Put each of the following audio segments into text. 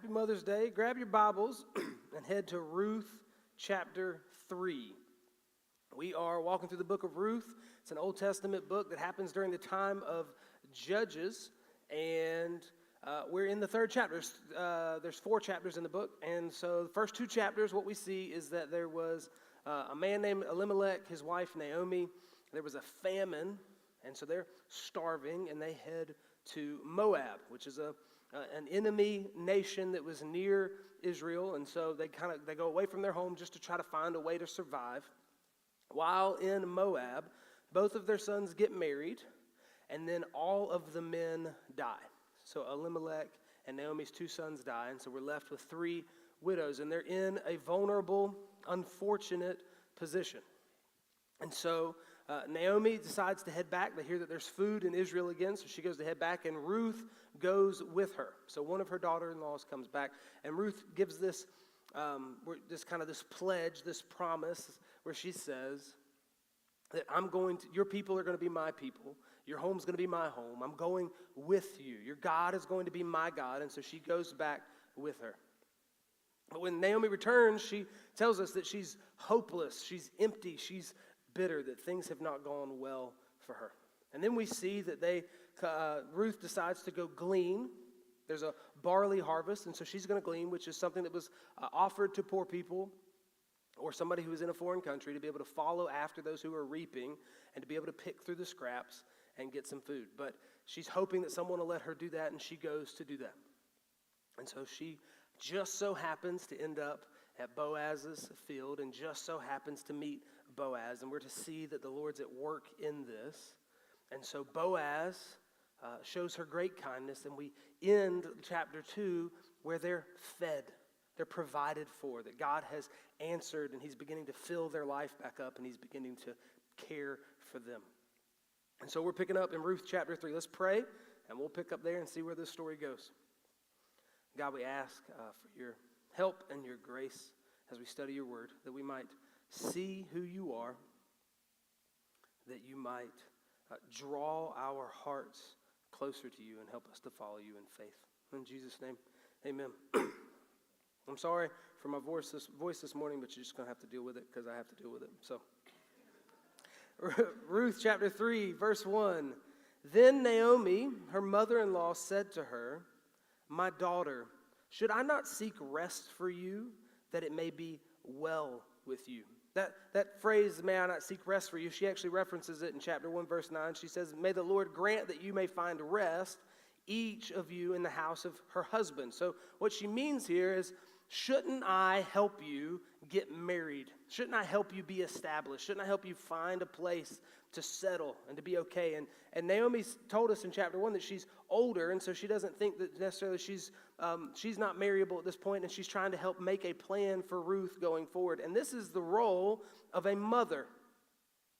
Happy Mother's Day. Grab your Bibles and head to Ruth chapter 3. We are walking through the book of Ruth. It's an Old Testament book that happens during the time of Judges, and uh, we're in the third chapter. There's, uh, there's four chapters in the book, and so the first two chapters, what we see is that there was uh, a man named Elimelech, his wife Naomi. There was a famine, and so they're starving, and they head to Moab, which is a uh, an enemy nation that was near Israel, and so they kind of they go away from their home just to try to find a way to survive. While in Moab, both of their sons get married, and then all of the men die. So Elimelech and Naomi's two sons die, and so we're left with three widows, and they're in a vulnerable, unfortunate position. And so uh, Naomi decides to head back. They hear that there's food in Israel again, so she goes to head back, and Ruth goes with her. So one of her daughter-in-laws comes back, and Ruth gives this, um, this kind of this pledge, this promise, where she says that I'm going to, your people are going to be my people. Your home's going to be my home. I'm going with you. Your God is going to be my God. And so she goes back with her. But when Naomi returns, she tells us that she's hopeless, she's empty, she's bitter that things have not gone well for her. And then we see that they, uh, Ruth decides to go glean. There's a barley harvest, and so she's going to glean, which is something that was uh, offered to poor people or somebody who was in a foreign country to be able to follow after those who are reaping and to be able to pick through the scraps and get some food. But she's hoping that someone will let her do that, and she goes to do that. And so she just so happens to end up at Boaz's field and just so happens to meet Boaz, and we're to see that the Lord's at work in this. And so Boaz uh, shows her great kindness, and we end chapter 2 where they're fed, they're provided for, that God has answered, and He's beginning to fill their life back up, and He's beginning to care for them. And so we're picking up in Ruth chapter 3. Let's pray, and we'll pick up there and see where this story goes. God, we ask uh, for your help and your grace as we study your word, that we might see who you are, that you might uh, draw our hearts closer to you and help us to follow you in faith. In Jesus' name, amen. I'm sorry for my voice this, voice this morning, but you're just going to have to deal with it because I have to deal with it. So, Ruth chapter 3, verse 1. Then Naomi, her mother in law, said to her, My daughter, should I not seek rest for you that it may be well with you? That, that phrase, may I not seek rest for you, she actually references it in chapter 1, verse 9. She says, May the Lord grant that you may find rest, each of you in the house of her husband. So, what she means here is, shouldn't I help you get married? Shouldn't I help you be established? Shouldn't I help you find a place to settle and to be okay? And, and Naomi's told us in chapter 1 that she's older, and so she doesn't think that necessarily she's um, she's not marriable at this point, and she's trying to help make a plan for Ruth going forward. And this is the role of a mother.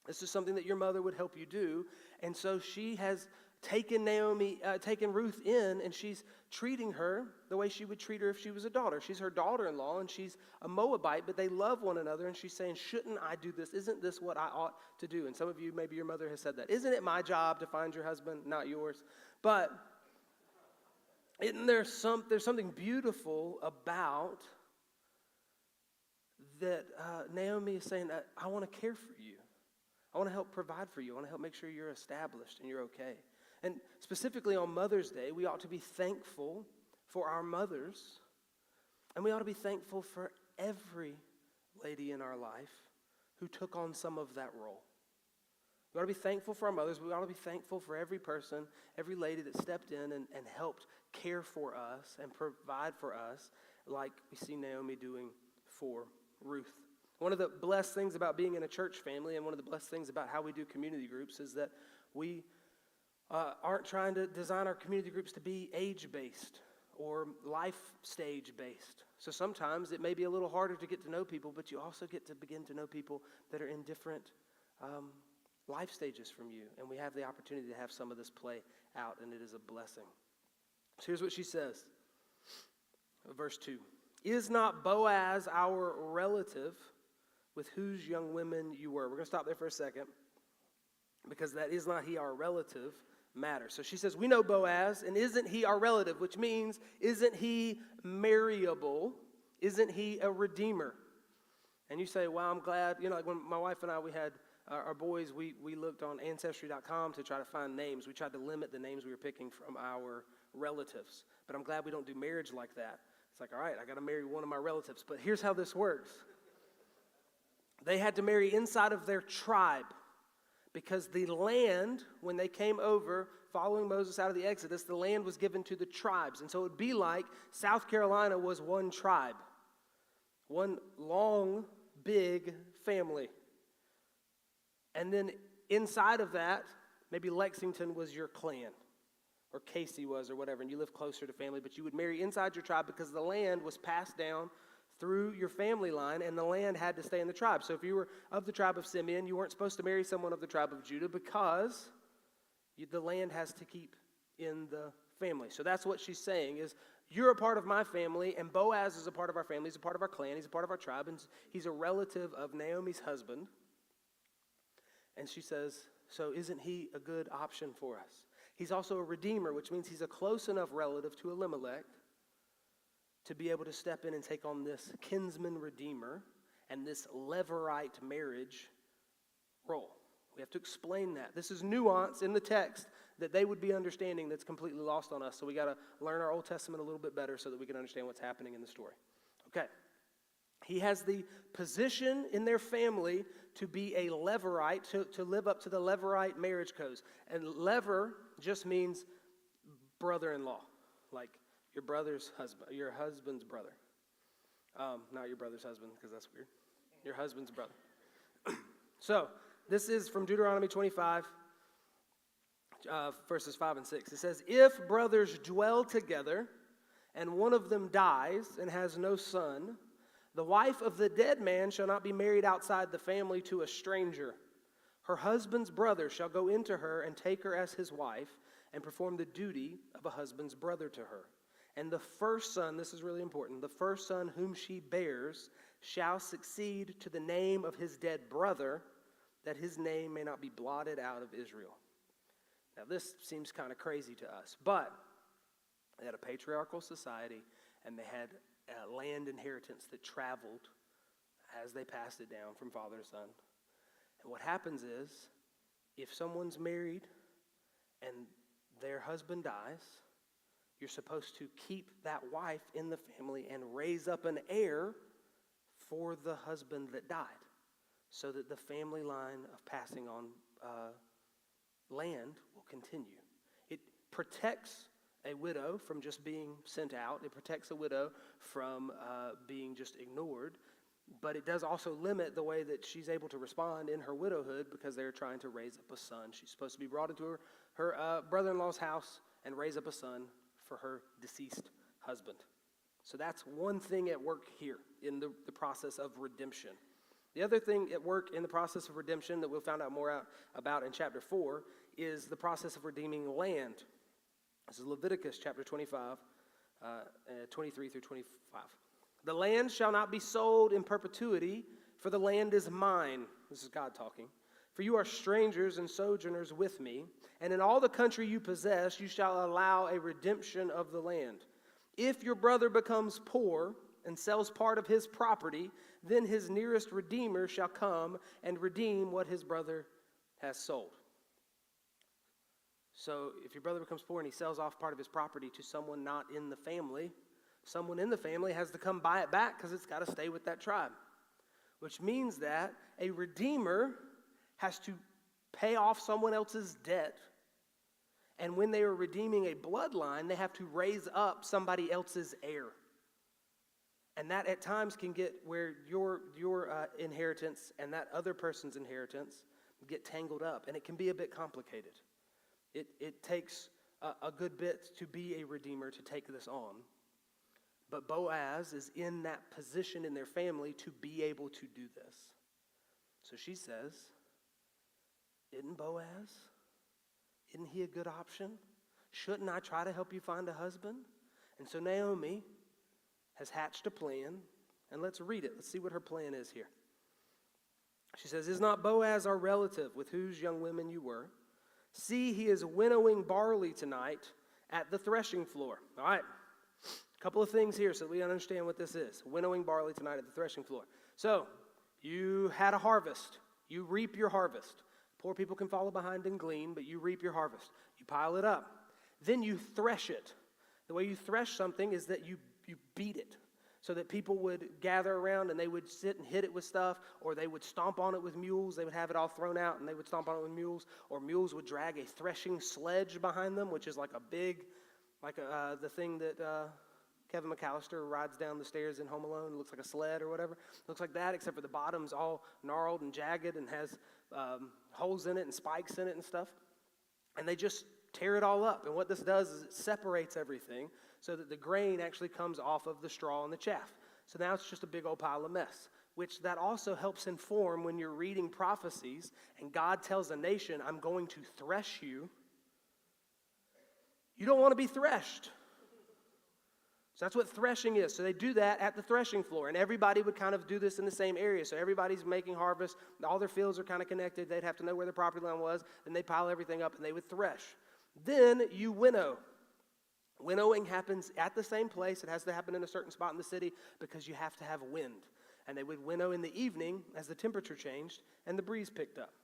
This is something that your mother would help you do. And so she has taken Naomi, uh, taken Ruth in, and she's treating her the way she would treat her if she was a daughter. She's her daughter in law, and she's a Moabite, but they love one another. And she's saying, Shouldn't I do this? Isn't this what I ought to do? And some of you, maybe your mother has said that. Isn't it my job to find your husband, not yours? But isn't there some, there's something beautiful about that uh, Naomi is saying, I, I want to care for you. I want to help provide for you. I want to help make sure you're established and you're okay. And specifically on Mother's Day, we ought to be thankful for our mothers, and we ought to be thankful for every lady in our life who took on some of that role. We ought to be thankful for our mothers. We ought to be thankful for every person, every lady that stepped in and, and helped care for us and provide for us, like we see Naomi doing for Ruth. One of the blessed things about being in a church family and one of the blessed things about how we do community groups is that we uh, aren't trying to design our community groups to be age based or life stage based. So sometimes it may be a little harder to get to know people, but you also get to begin to know people that are in different um, life stages from you. And we have the opportunity to have some of this play out, and it is a blessing. So here's what she says Verse 2 Is not Boaz our relative with whose young women you were? We're going to stop there for a second because that is not he our relative matter. So she says, We know Boaz, and isn't he our relative? Which means, isn't he marryable? Isn't he a redeemer? And you say, Well, I'm glad. You know, like when my wife and I, we had our, our boys, we, we looked on Ancestry.com to try to find names. We tried to limit the names we were picking from our relatives. But I'm glad we don't do marriage like that. It's like, all right, I got to marry one of my relatives. But here's how this works they had to marry inside of their tribe because the land, when they came over following Moses out of the Exodus, the land was given to the tribes. And so it would be like South Carolina was one tribe, one long, big family. And then inside of that, maybe Lexington was your clan, or Cayce was, or whatever, and you live closer to family, but you would marry inside your tribe because the land was passed down through your family line, and the land had to stay in the tribe. So if you were of the tribe of Simeon, you weren't supposed to marry someone of the tribe of Judah because you, the land has to keep in the family. So that's what she's saying is you're a part of my family, and Boaz is a part of our family. He's a part of our clan. He's a part of our tribe, and he's a relative of Naomi's husband. And she says, So isn't he a good option for us? He's also a redeemer, which means he's a close enough relative to Elimelech to be able to step in and take on this kinsman redeemer and this levirate marriage role. We have to explain that. This is nuance in the text that they would be understanding that's completely lost on us. So we got to learn our Old Testament a little bit better so that we can understand what's happening in the story. Okay. He has the position in their family to be a levirate, to, to live up to the levirate marriage codes. And levir just means brother in law, like your brother's husband, your husband's brother. Um, not your brother's husband, because that's weird. Your husband's brother. so, this is from Deuteronomy 25, uh, verses 5 and 6. It says, If brothers dwell together, and one of them dies and has no son, the wife of the dead man shall not be married outside the family to a stranger. Her husband's brother shall go into her and take her as his wife and perform the duty of a husband's brother to her. And the first son, this is really important, the first son whom she bears shall succeed to the name of his dead brother, that his name may not be blotted out of Israel. Now, this seems kind of crazy to us, but they had a patriarchal society and they had a land inheritance that traveled as they passed it down from father to son. And what happens is, if someone's married and their husband dies, you're supposed to keep that wife in the family and raise up an heir for the husband that died so that the family line of passing on uh, land will continue. It protects a widow from just being sent out, it protects a widow from uh, being just ignored. But it does also limit the way that she's able to respond in her widowhood because they're trying to raise up a son. She's supposed to be brought into her, her uh, brother in law's house and raise up a son for her deceased husband. So that's one thing at work here in the, the process of redemption. The other thing at work in the process of redemption that we'll find out more out about in chapter 4 is the process of redeeming land. This is Leviticus chapter 25, uh, uh, 23 through 25. The land shall not be sold in perpetuity, for the land is mine. This is God talking. For you are strangers and sojourners with me, and in all the country you possess, you shall allow a redemption of the land. If your brother becomes poor and sells part of his property, then his nearest redeemer shall come and redeem what his brother has sold. So if your brother becomes poor and he sells off part of his property to someone not in the family, someone in the family has to come buy it back because it's got to stay with that tribe. Which means that a redeemer has to pay off someone else's debt. And when they are redeeming a bloodline, they have to raise up somebody else's heir. And that at times can get where your, your uh, inheritance and that other person's inheritance get tangled up. And it can be a bit complicated. It, it takes a, a good bit to be a redeemer to take this on. But Boaz is in that position in their family to be able to do this. So she says, isn't Boaz? Isn't he a good option? Shouldn't I try to help you find a husband? And so Naomi has hatched a plan, and let's read it. Let's see what her plan is here. She says, Is not Boaz our relative with whose young women you were? See, he is winnowing barley tonight at the threshing floor. All right. A couple of things here so we understand what this is. Winnowing barley tonight at the threshing floor. So, you had a harvest. You reap your harvest. Poor people can follow behind and glean, but you reap your harvest. You pile it up. Then you thresh it. The way you thresh something is that you, you beat it so that people would gather around and they would sit and hit it with stuff, or they would stomp on it with mules. They would have it all thrown out and they would stomp on it with mules, or mules would drag a threshing sledge behind them, which is like a big, like a, uh, the thing that uh, Kevin McCallister rides down the stairs in Home Alone. It looks like a sled or whatever. It looks like that, except for the bottom's all gnarled and jagged and has um, holes in it and spikes in it and stuff. And they just tear it all up. And what this does is it separates everything so that the grain actually comes off of the straw and the chaff. So now it's just a big old pile of mess, which that also helps inform when you're reading prophecies and God tells a nation, I'm going to thresh you. You don't want to be threshed. So that's what threshing is. So they do that at the threshing floor, and everybody would kind of do this in the same area. So everybody's making harvest, all their fields are kind of connected. They'd have to know where their property line was, then they pile everything up and they would thresh. Then you winnow. Winnowing happens at the same place. It has to happen in a certain spot in the city because you have to have wind. And they would winnow in the evening as the temperature changed and the breeze picked up.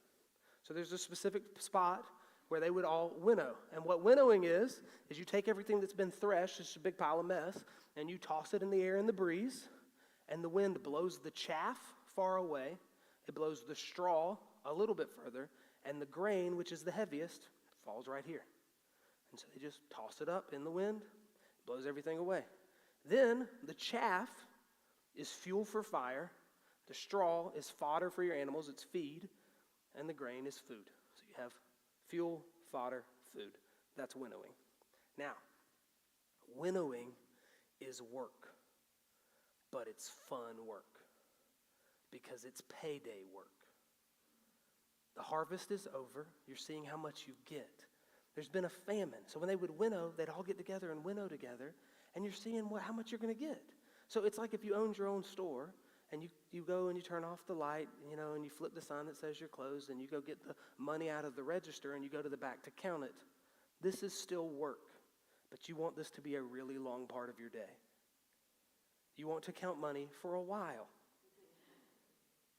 So there's a specific spot where they would all winnow. And what winnowing is, is you take everything that's been threshed, it's a big pile of mess, and you toss it in the air in the breeze, and the wind blows the chaff far away. It blows the straw a little bit further, and the grain, which is the heaviest, falls right here. And so they just toss it up in the wind, blows everything away. Then the chaff is fuel for fire, the straw is fodder for your animals, it's feed, and the grain is food. So you have fuel, fodder, food. That's winnowing. Now, winnowing is work, but it's fun work because it's payday work. The harvest is over. You're seeing how much you get. There's been a famine. So when they would winnow, they'd all get together and winnow together, and you're seeing what, how much you're going to get. So it's like if you owned your own store and you, you go and you turn off the light, you know, and you flip the sign that says you're closed, and you go get the money out of the register and you go to the back to count it. This is still work, but you want this to be a really long part of your day. You want to count money for a while.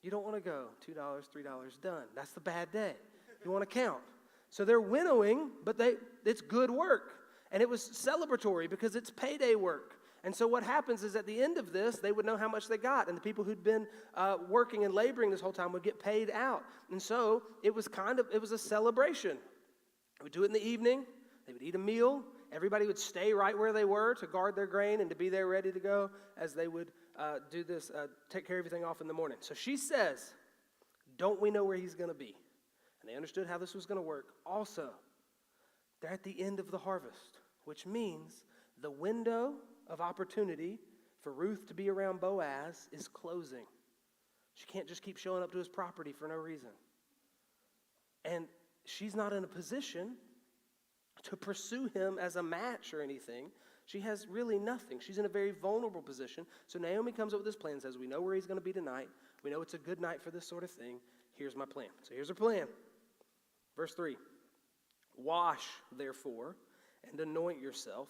You don't want to go $2, $3, done. That's the bad day. You want to count. So they're winnowing, but they, it's good work. And it was celebratory because it's payday work. And so what happens is at the end of this, they would know how much they got. And the people who'd been uh, working and laboring this whole time would get paid out. And so it was kind of, it was a celebration. They would do it in the evening. They would eat a meal. Everybody would stay right where they were to guard their grain and to be there ready to go as they would uh, do this, uh, take care of everything off in the morning. So she says, Don't we know where he's going to be? And they understood how this was going to work. Also, they're at the end of the harvest, which means the window of opportunity for Ruth to be around Boaz is closing. She can't just keep showing up to his property for no reason. And she's not in a position to pursue him as a match or anything. She has really nothing. She's in a very vulnerable position. So Naomi comes up with this plan and says, We know where he's going to be tonight. We know it's a good night for this sort of thing. Here's my plan. So here's her plan. Verse 3 Wash, therefore, and anoint yourself,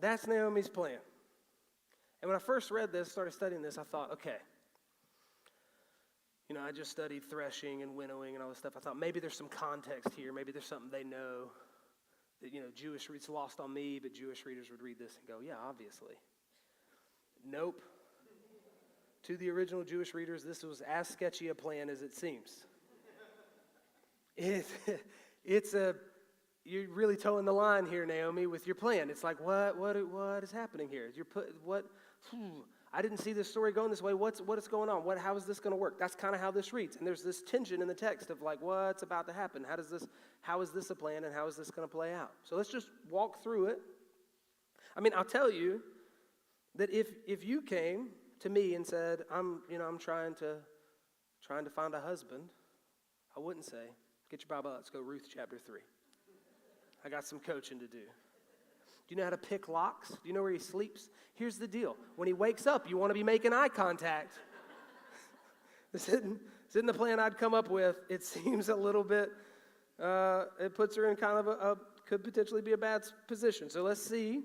That's Naomi's plan. And when I first read this, started studying this, I thought, okay, you know, I just studied threshing and winnowing and all this stuff. I thought maybe there's some context here. Maybe there's something they know that, you know, Jewish, it's lost on me, but Jewish readers would read this and go, yeah, obviously. Nope. To the original Jewish readers, this was as sketchy a plan as it seems. It, it's a, you're really toeing the line here, Naomi, with your plan. It's like, what, what, what is happening here? You're put, what, hmm, I didn't see this story going this way. What's, what is going on? What, how is this going to work? That's kind of how this reads. And there's this tension in the text of like, what's about to happen? How does this, how is this a plan and how is this going to play out? So let's just walk through it. I mean, I'll tell you that if, if you came to me and said, I'm, you know, I'm trying to, trying to find a husband, I wouldn't say, get your Bible out, let's go Ruth chapter 3. I got some coaching to do. Do you know how to pick locks? Do you know where he sleeps? Here's the deal when he wakes up, you want to be making eye contact. this, isn't, this isn't the plan I'd come up with. It seems a little bit, uh, it puts her in kind of a, a, could potentially be a bad position. So let's see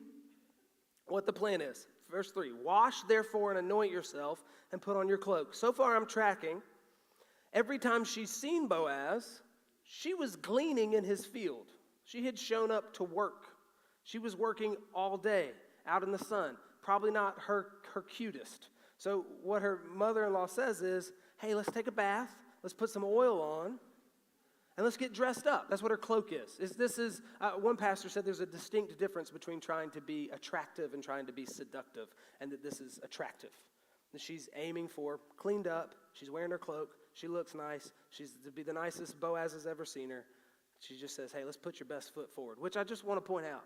what the plan is. Verse 3 Wash therefore and anoint yourself and put on your cloak. So far, I'm tracking. Every time she's seen Boaz, she was gleaning in his field. She had shown up to work. She was working all day out in the sun. Probably not her, her cutest. So, what her mother in law says is, hey, let's take a bath, let's put some oil on, and let's get dressed up. That's what her cloak is. is this is uh, one pastor said there's a distinct difference between trying to be attractive and trying to be seductive, and that this is attractive. That she's aiming for cleaned up. She's wearing her cloak. She looks nice. She's to be the nicest Boaz has ever seen her. She just says, "Hey, let's put your best foot forward." Which I just want to point out.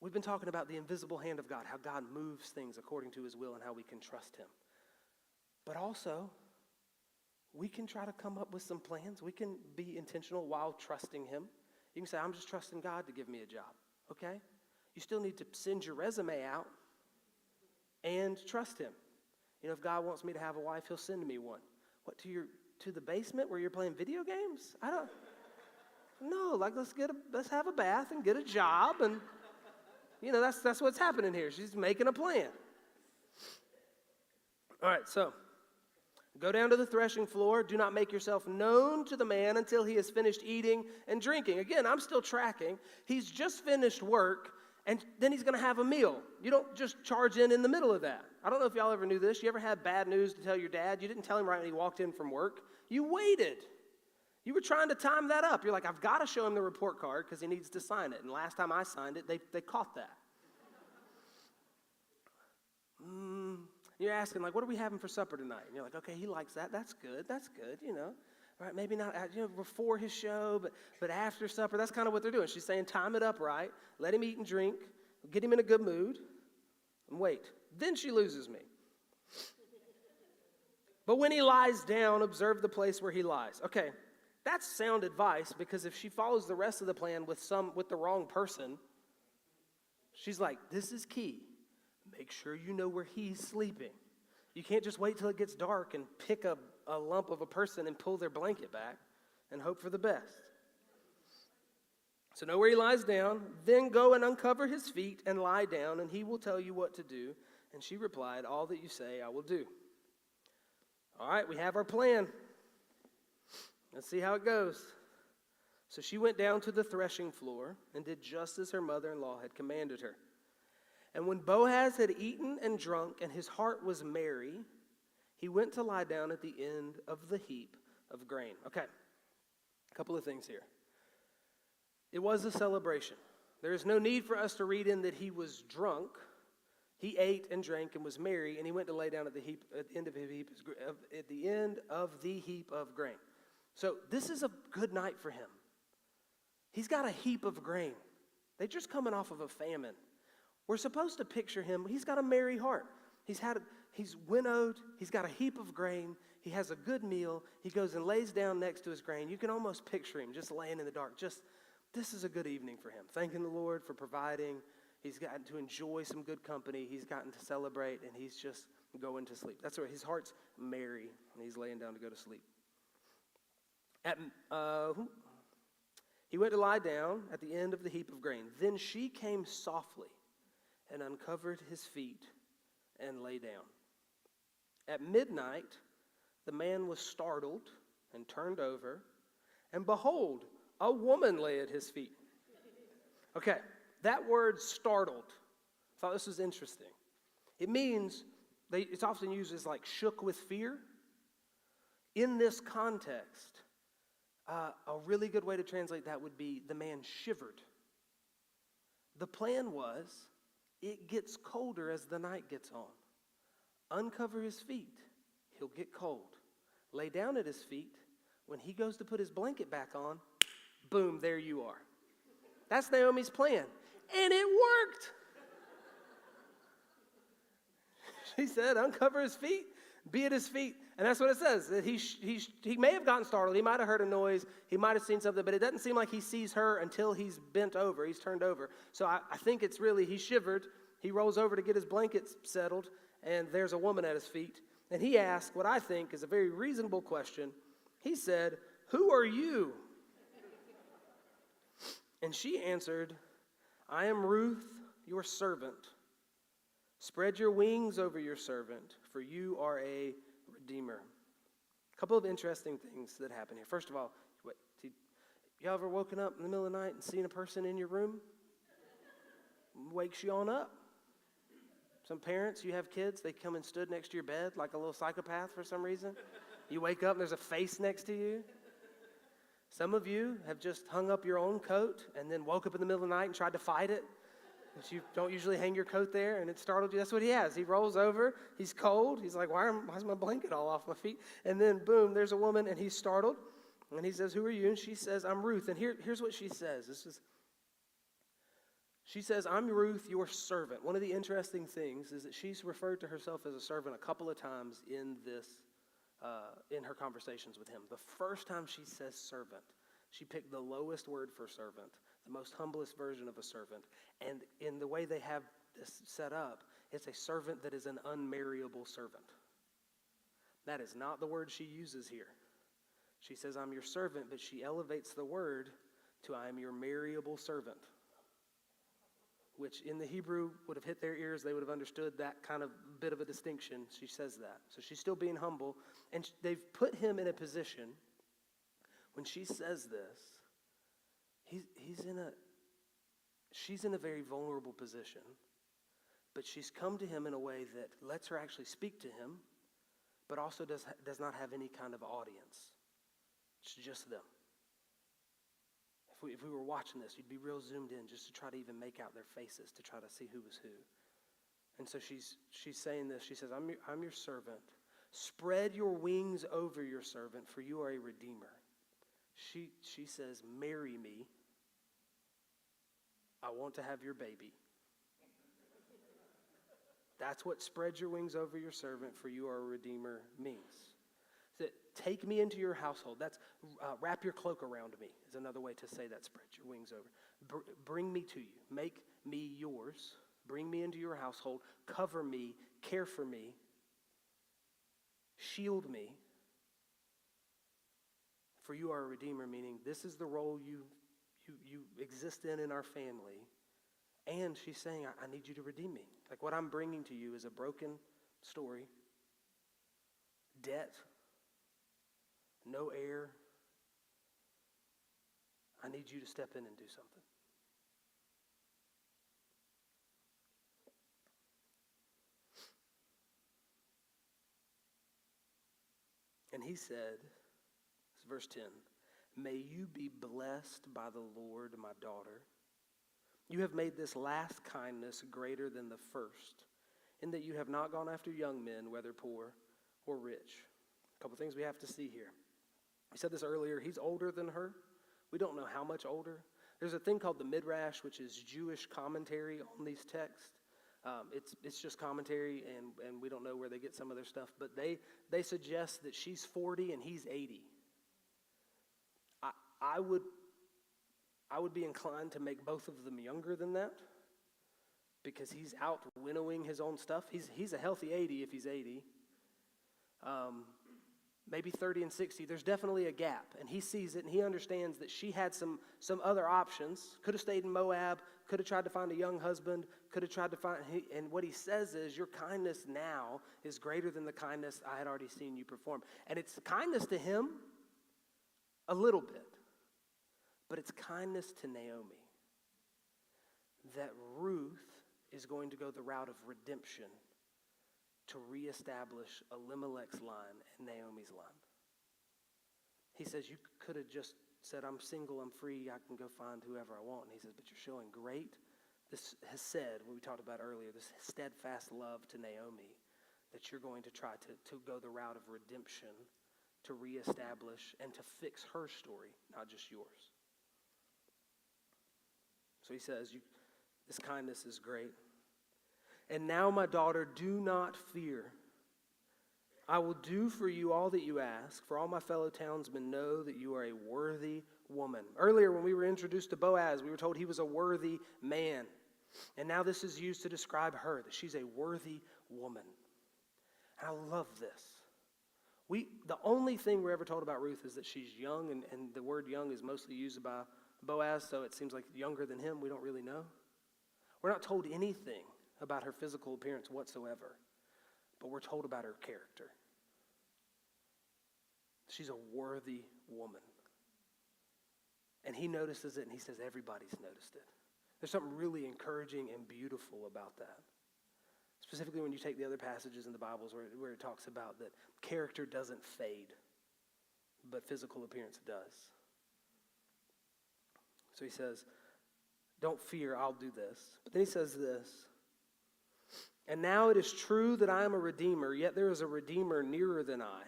We've been talking about the invisible hand of God, how God moves things according to His will, and how we can trust Him. But also, we can try to come up with some plans. We can be intentional while trusting Him. You can say, I'm just trusting God to give me a job, okay? You still need to send your resume out and trust Him. You know, if God wants me to have a wife, He'll send me one. What, to your to the basement where you're playing video games? I don't No, like let's get a let's have a bath and get a job and you know that's that's what's happening here. She's making a plan. All right, so Go down to the threshing floor. Do not make yourself known to the man until he has finished eating and drinking. Again, I'm still tracking. He's just finished work, and then he's going to have a meal. You don't just charge in in the middle of that. I don't know if y'all ever knew this. You ever had bad news to tell your dad? You didn't tell him right when he walked in from work. You waited. You were trying to time that up. You're like, I've got to show him the report card because he needs to sign it. And last time I signed it, they, they caught that. Mm, you're asking, like, what are we having for supper tonight? And you're like, okay, he likes that. That's good. That's good, you know. Right? Maybe not you know, before his show, but, but after supper. That's kind of what they're doing. She's saying, time it up right. Let him eat and drink. Get him in a good mood. And wait. Then she loses me. But when he lies down, observe the place where he lies. Okay, that's sound advice because if she follows the rest of the plan with some with the wrong person, she's like, this is key make sure you know where he's sleeping. You can't just wait till it gets dark and pick a, a lump of a person and pull their blanket back and hope for the best. So know where he lies down, then go and uncover his feet and lie down, and he will tell you what to do. And she replied, All that you say, I will do. All right, we have our plan. Let's see how it goes. So she went down to the threshing floor and did just as her mother in law had commanded her. And when Boaz had eaten and drunk, and his heart was merry, he went to lie down at the end of the heap of grain. Okay, a couple of things here. It was a celebration. There is no need for us to read in that he was drunk. He ate and drank and was merry, and he went to lay down at the heap at the end of the heap at the end of the heap of grain. So this is a good night for him. He's got a heap of grain. They're just coming off of a famine. We're supposed to picture him. He's got a merry heart. He's had, he's winnowed. He's got a heap of grain. He has a good meal. He goes and lays down next to his grain. You can almost picture him just laying in the dark. Just, this is a good evening for him. Thanking the Lord for providing. He's gotten to enjoy some good company. He's gotten to celebrate, and he's just going to sleep. That's where his heart's merry, and he's laying down to go to sleep. At, uh, he went to lie down at the end of the heap of grain. Then she came softly and uncovered his feet and lay down. At midnight, the man was startled and turned over, and behold, a woman lay at his feet. Okay, that word startled, I thought this was interesting. It means, they, it's often used as like shook with fear. In this context, Uh, a really good way to translate that would be the man shivered. The plan was it gets colder as the night gets on. Uncover his feet, he'll get cold. Lay down at his feet. When he goes to put his blanket back on, boom, there you are. That's Naomi's plan. And it worked. She said, uncover his feet, be at his feet. And that's what it says. He, he, he may have gotten startled. He might have heard a noise. He might have seen something, but it doesn't seem like he sees her until he's bent over. He's turned over. So I, I think it's really, he shivered. He rolls over to get his blankets settled, and there's a woman at his feet. And he asked what I think is a very reasonable question. He said, Who are you? And she answered, I am Ruth, your servant. Spread your wings over your servant, for you are a redeemer. A couple of interesting things that happen here. First of all, what, y'all ever woken up in the middle of the night and seen a person in your room? Wakes you on up. Some parents, you have kids, they come and stood next to your bed like a little psychopath for some reason. You wake up and there's a face next to you. Some of you have just hung up your own coat and then woke up in the middle of the night and tried to fight it you don't usually hang your coat there, and it startled you. That's what he has. He rolls over. He's cold. He's like, why, am, why is my blanket all off my feet? And then, boom, there's a woman, and he's startled. And he says, Who are you? And she says, I'm Ruth. And here, here's what she says. This is, she says, I'm Ruth, your servant. One of the interesting things is that she's referred to herself as a servant a couple of times in this, uh, in her conversations with him. The first time she says servant, she picked the lowest word for servant the most humblest version of a servant. And in the way they have this set up, it's a servant that is an unmarriable servant. That is not the word she uses here. She says, I'm your servant, but she elevates the word to I am your marriable servant, which in the Hebrew would have hit their ears. They would have understood that kind of bit of a distinction. She says that. So she's still being humble. And they've put him in a position when she says this He's, he's in a, she's in a very vulnerable position, but she's come to him in a way that lets her actually speak to him, but also does, does not have any kind of audience. It's just them. If we, if we were watching this, you'd be real zoomed in just to try to even make out their faces to try to see who was who. And so she's, she's saying this. She says, I'm your, I'm your servant. Spread your wings over your servant, for you are a redeemer. She, she says, Marry me. I want to have your baby. That's what spread your wings over your servant, for you are a redeemer means. That take me into your household. That's uh, wrap your cloak around me, is another way to say that. Spread your wings over. Br- bring me to you. Make me yours. Bring me into your household. Cover me. Care for me. Shield me. For you are a redeemer, meaning this is the role you you, you exist in in our family. And she's saying, I, I need you to redeem me. Like what I'm bringing to you is a broken story, debt, no heir. I need you to step in and do something. And he said, verse 10 May you be blessed by the Lord, my daughter. You have made this last kindness greater than the first, in that you have not gone after young men, whether poor or rich. A couple things we have to see here. We said this earlier. He's older than her. We don't know how much older. There's a thing called the Midrash, which is Jewish commentary on these texts. Um, it's, it's just commentary, and, and we don't know where they get some of their stuff. But they, they suggest that she's 40 and he's 80. I would, I would be inclined to make both of them younger than that because he's out winnowing his own stuff. He's, he's a healthy 80 if he's 80. Um, maybe 30 and 60. There's definitely a gap. And he sees it and he understands that she had some, some other options. Could have stayed in Moab, could have tried to find a young husband, could have tried to find. And what he says is, Your kindness now is greater than the kindness I had already seen you perform. And it's kindness to him a little bit but it's kindness to Naomi that Ruth is going to go the route of redemption to reestablish Elimelech's line and Naomi's line. He says, You could have just said, I'm single, I'm free, I can go find whoever I want. And he says, But you're showing great, this has said, what we talked about earlier, this steadfast love to Naomi, that you're going to try to, to go the route of redemption, to reestablish, and to fix her story, not just yours. So he says, you, This kindness is great. And now, my daughter, do not fear. I will do for you all that you ask, for all my fellow townsmen know that you are a worthy woman. Earlier, when we were introduced to Boaz, we were told he was a worthy man. And now this is used to describe her, that she's a worthy woman. And I love this. We, the only thing we're ever told about Ruth is that she's young, and, and the word young is mostly used by Boaz, so it seems like younger than him. We don't really know. We're not told anything about her physical appearance whatsoever but we're told about her character. She's a worthy woman. And he notices it and he says, Everybody's noticed it. There's something really encouraging and beautiful about that. Specifically, when you take the other passages in the Bibles where, where it talks about that character doesn't fade, but physical appearance does. So he says, Don't fear, I'll do this. But then he says this and now it is true that I am a redeemer, yet there is a redeemer nearer than I.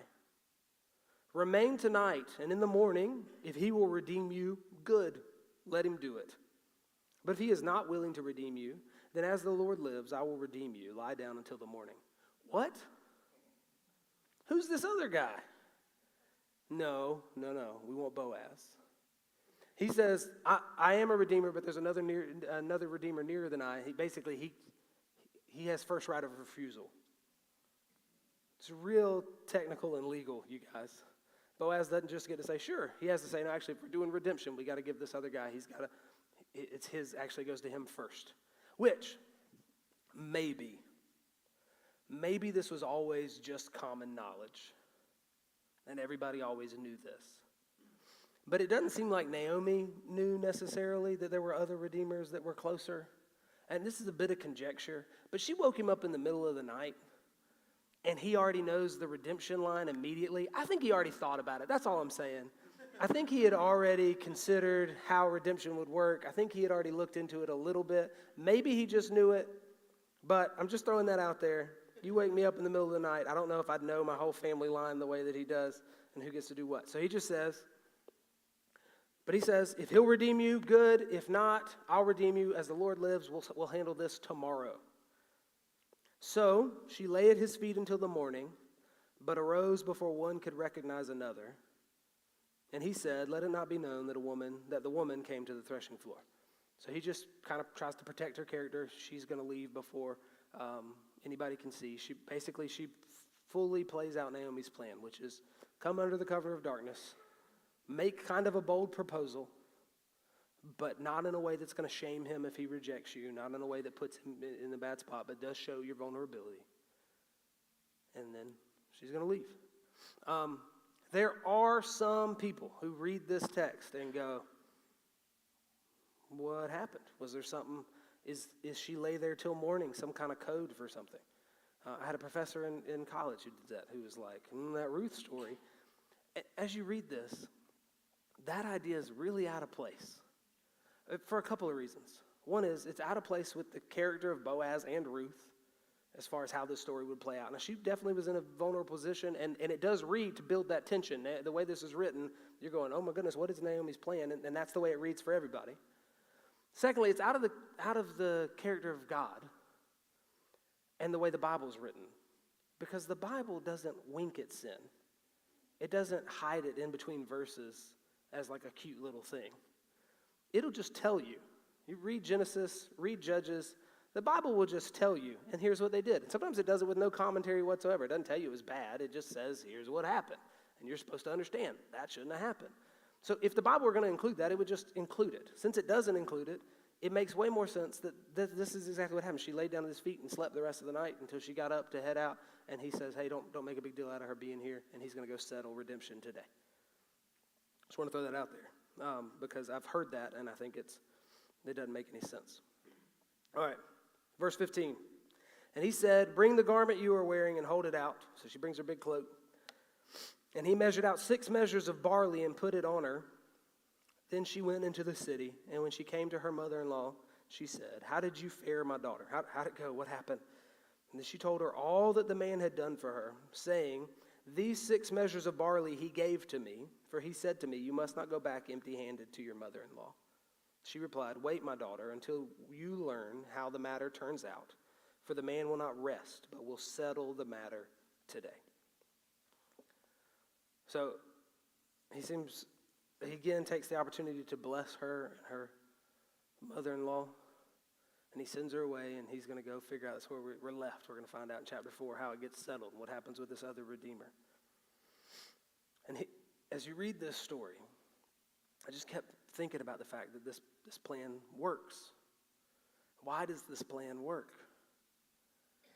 Remain tonight, and in the morning, if he will redeem you, good, let him do it. But if he is not willing to redeem you, then as the Lord lives, I will redeem you. Lie down until the morning. What? Who's this other guy? No, no, no. We want Boaz. He says, I, I am a redeemer, but there's another, near, another redeemer nearer than I. He, basically, he, he has first right of refusal. It's real technical and legal, you guys. Boaz doesn't just get to say, sure. He has to say, no, actually, if we're doing redemption, we got to give this other guy, he's got to, it's his, actually goes to him first. Which, maybe, maybe this was always just common knowledge. And everybody always knew this. But it doesn't seem like Naomi knew necessarily that there were other redeemers that were closer and this is a bit of conjecture, but she woke him up in the middle of the night and he already knows the redemption line immediately. I think he already thought about it. That's all I'm saying. I think he had already considered how redemption would work. I think he had already looked into it a little bit. Maybe he just knew it, but I'm just throwing that out there. You wake me up in the middle of the night. I don't know if I'd know my whole family line the way that he does and who gets to do what. So he just says, but he says, if he'll redeem you, good. If not, I'll redeem you. As the Lord lives, we'll, we'll handle this tomorrow. So she lay at his feet until the morning, but arose before one could recognize another. And he said, Let it not be known that a woman, that the woman came to the threshing floor. So he just kind of tries to protect her character. She's going to leave before um, anybody can see. She basically she fully plays out Naomi's plan, which is come under the cover of darkness, make kind of a bold proposal, but not in a way that's going to shame him if he rejects you, not in a way that puts him in a bad spot, but does show your vulnerability. And then she's going to leave. Um, there are some people who read this text and go, What happened? Was there something? Is, is she lay there till morning, some kind of code for something? Uh, I had a professor in, in college who did that, who was like, mm, That Ruth story. As you read this, that idea is really out of place uh, for a couple of reasons. One is it's out of place with the character of Boaz and Ruth as far as how this story would play out. Now, she definitely was in a vulnerable position, and, and it does read to build that tension. The way this is written, you're going, oh my goodness, what is Naomi's plan? And, and that's the way it reads for everybody. Secondly, it's out of, the, out of the character of God and the way the Bible is written. Because the Bible doesn't wink at sin, it doesn't hide it in between verses as like a cute little thing. It'll just tell you. You read Genesis, read Judges, the Bible will just tell you, and here's what they did. And sometimes it does it with no commentary whatsoever. It doesn't tell you it was bad, it just says, here's what happened. And you're supposed to understand that shouldn't have happened. So if the Bible were going to include that, it would just include it. Since it doesn't include it, it makes way more sense that th- this is exactly what happened. She laid down at his feet and slept the rest of the night until she got up to head out, and he says, Hey, don't, don't make a big deal out of her being here, and he's going to go settle redemption today. Just want to throw that out there um, because I've heard that and I think it's it doesn't make any sense. All right, verse 15. And he said, Bring the garment you are wearing and hold it out. So she brings her big cloak. And he measured out six measures of barley and put it on her. Then she went into the city, and when she came to her mother in law, she said, How did you fare, my daughter? How, how'd it go? What happened? And she told her all that the man had done for her, saying, These six measures of barley he gave to me, for he said to me, You must not go back empty handed to your mother in law. She replied, Wait, my daughter, until you learn how the matter turns out, for the man will not rest, but will settle the matter today. So he seems, he again takes the opportunity to bless her and her mother in law. And he sends her away, and he's going to go figure out that's where we're left. We're going to find out in chapter 4 how it gets settled and what happens with this other Redeemer. And he, as you read this story, I just kept thinking about the fact that this, this plan works. Why does this plan work?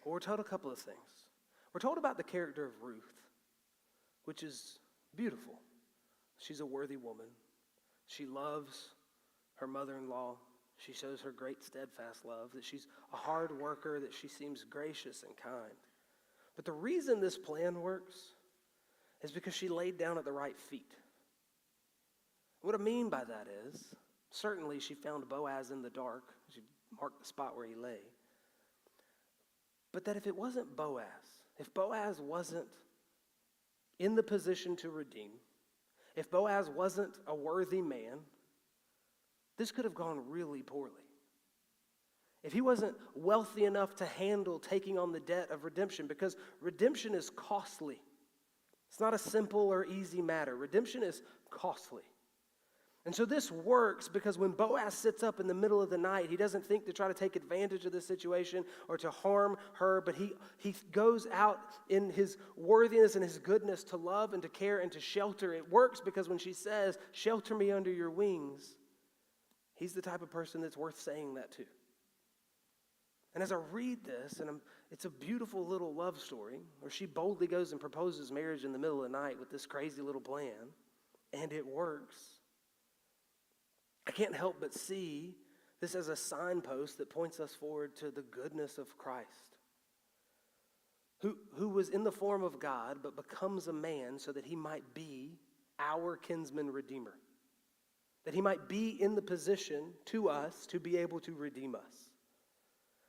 Well, we're told a couple of things. We're told about the character of Ruth, which is beautiful. She's a worthy woman. She loves her mother in law. She shows her great steadfast love, that she's a hard worker, that she seems gracious and kind. But the reason this plan works is because she laid down at the right feet. What I mean by that is, certainly she found Boaz in the dark. She marked the spot where he lay. But that if it wasn't Boaz, if Boaz wasn't in the position to redeem, if Boaz wasn't a worthy man, this could have gone really poorly. If he wasn't wealthy enough to handle taking on the debt of redemption, because redemption is costly. It's not a simple or easy matter. Redemption is costly. And so this works because when Boaz sits up in the middle of the night, he doesn't think to try to take advantage of this situation or to harm her, but he, he goes out in his worthiness and his goodness to love and to care and to shelter. It works because when she says, Shelter me under your wings, he's the type of person that's worth saying that to. And as I read this, and I'm, it's a beautiful little love story where she boldly goes and proposes marriage in the middle of the night with this crazy little plan, and it works. I can't help but see this as a signpost that points us forward to the goodness of Christ, who, who was in the form of God but becomes a man so that he might be our kinsman redeemer, that he might be in the position to us to be able to redeem us,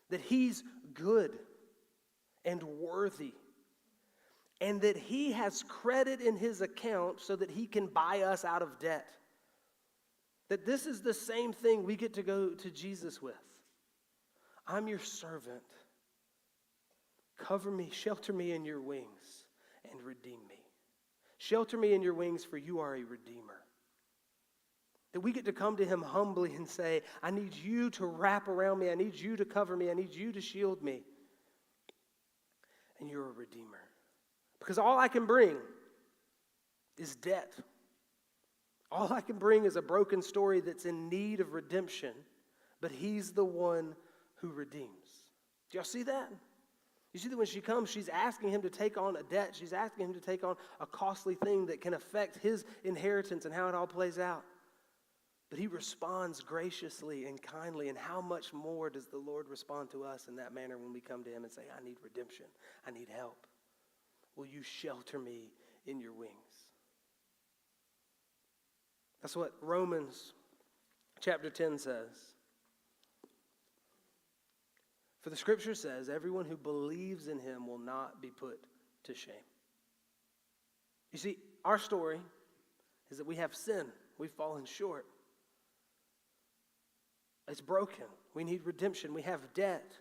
that he's good and worthy. And that he has credit in his account so that he can buy us out of debt. That this is the same thing we get to go to Jesus with. I'm your servant. Cover me, shelter me in your wings, and redeem me. Shelter me in your wings, for you are a redeemer. That we get to come to him humbly and say, I need you to wrap around me. I need you to cover me. I need you to shield me. And you're a redeemer. Because all I can bring is debt. All I can bring is a broken story that's in need of redemption, but He's the one who redeems. Do y'all see that? You see that when she comes, she's asking him to take on a debt. She's asking him to take on a costly thing that can affect his inheritance and how it all plays out. But he responds graciously and kindly. And how much more does the Lord respond to us in that manner when we come to him and say, I need redemption, I need help? Will you shelter me in your wings? That's what Romans chapter 10 says. For the scripture says, everyone who believes in him will not be put to shame. You see, our story is that we have sin, we've fallen short. It's broken. We need redemption. We have debt.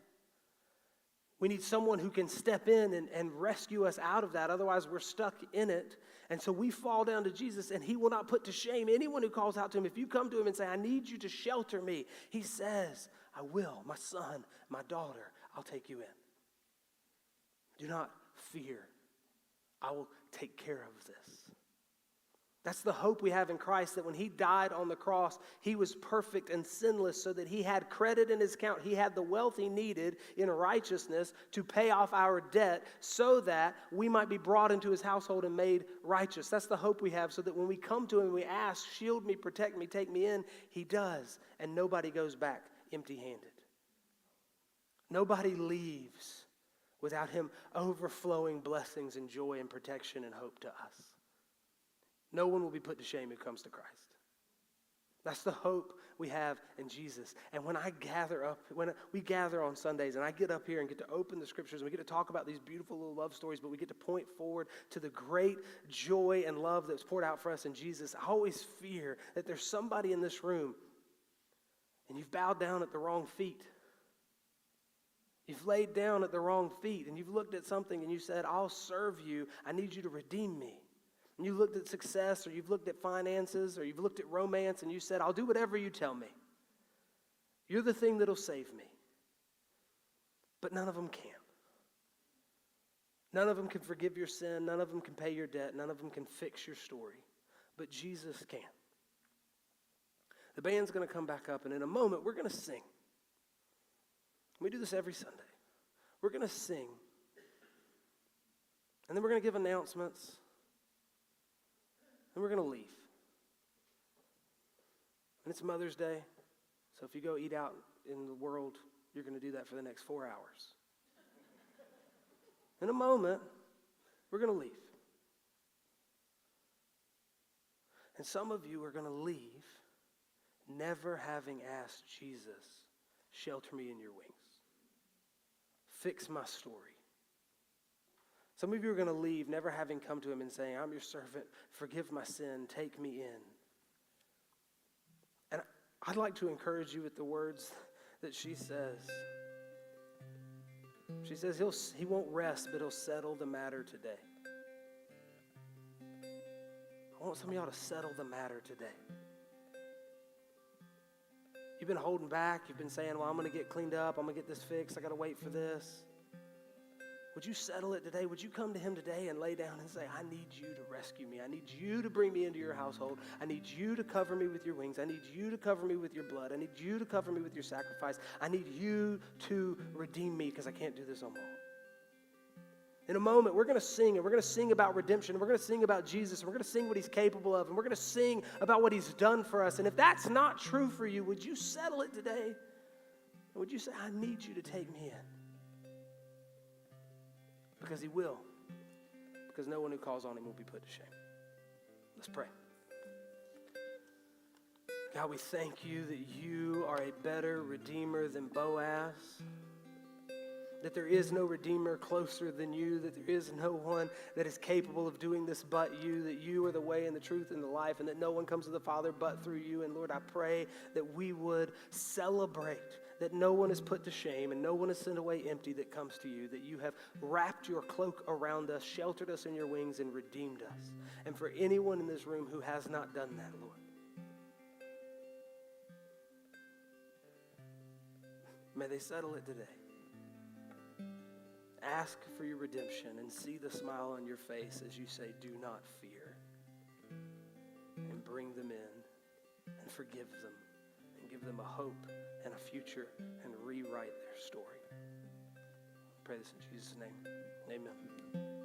We need someone who can step in and, and rescue us out of that. Otherwise, we're stuck in it. And so we fall down to Jesus, and He will not put to shame anyone who calls out to Him. If you come to Him and say, I need you to shelter me, He says, I will. My son, my daughter, I'll take you in. Do not fear. I will take care of this. That's the hope we have in Christ that when he died on the cross, he was perfect and sinless so that he had credit in his account. He had the wealth he needed in righteousness to pay off our debt so that we might be brought into his household and made righteous. That's the hope we have so that when we come to him and we ask, Shield me, protect me, take me in, he does. And nobody goes back empty handed. Nobody leaves without him overflowing blessings and joy and protection and hope to us. No one will be put to shame who comes to Christ. That's the hope we have in Jesus. And when I gather up, when we gather on Sundays and I get up here and get to open the scriptures and we get to talk about these beautiful little love stories, but we get to point forward to the great joy and love that's poured out for us in Jesus, I always fear that there's somebody in this room and you've bowed down at the wrong feet. You've laid down at the wrong feet and you've looked at something and you said, I'll serve you. I need you to redeem me and you looked at success or you've looked at finances or you've looked at romance and you said, I'll do whatever you tell me. You're the thing that'll save me. But none of them can. None of them can forgive your sin. None of them can pay your debt. None of them can fix your story. But Jesus can. The band's going to come back up, and in a moment, we're going to sing. We do this every Sunday. We're going to sing. And then we're going to give announcements and we're going to leave. And it's Mother's Day, so if you go eat out in the world, you're going to do that for the next four hours. In a moment, we're going to leave. And some of you are going to leave never having asked Jesus, shelter me in your wings, fix my story. Some of you are going to leave never having come to him and saying, I'm your servant, forgive my sin, take me in. And I'd like to encourage you with the words that she says. She says he'll, he won't rest, but he'll settle the matter today. I want some of y'all to settle the matter today. You've been holding back. You've been saying, well, I'm going to get cleaned up. I'm going to get this fixed. I got to wait for this. Would you settle it today? Would you come to Him today and lay down and say, I need you to rescue me. I need you to bring me into your household. I need you to cover me with your wings. I need you to cover me with your blood. I need you to cover me with your sacrifice. I need you to redeem me because I can't do this on my own. In a moment, we're going to sing, and we're going to sing about redemption. We're going to sing about Jesus, and we're going to sing what he's capable of, and we're going to sing about what he's done for us. And if that's not true for you, would you settle it today? Would you say, I need you to take me in? Because he will. Because no one who calls on him will be put to shame. Let's pray. God, we thank you that you are a better redeemer than Boaz. That there is no redeemer closer than you, that there is no one that is capable of doing this but you, that you are the way and the truth and the life, and that no one comes to the Father but through you. And Lord, I pray that we would celebrate that no one is put to shame and no one is sent away empty that comes to you, that you have wrapped your cloak around us, sheltered us in your wings, and redeemed us. And for anyone in this room who has not done that, Lord, may they settle it today. Ask for your redemption and see the smile on your face as you say, Do not fear. And bring them in and forgive them give them a hope and a future and rewrite their story. I pray this in Jesus' name. Amen.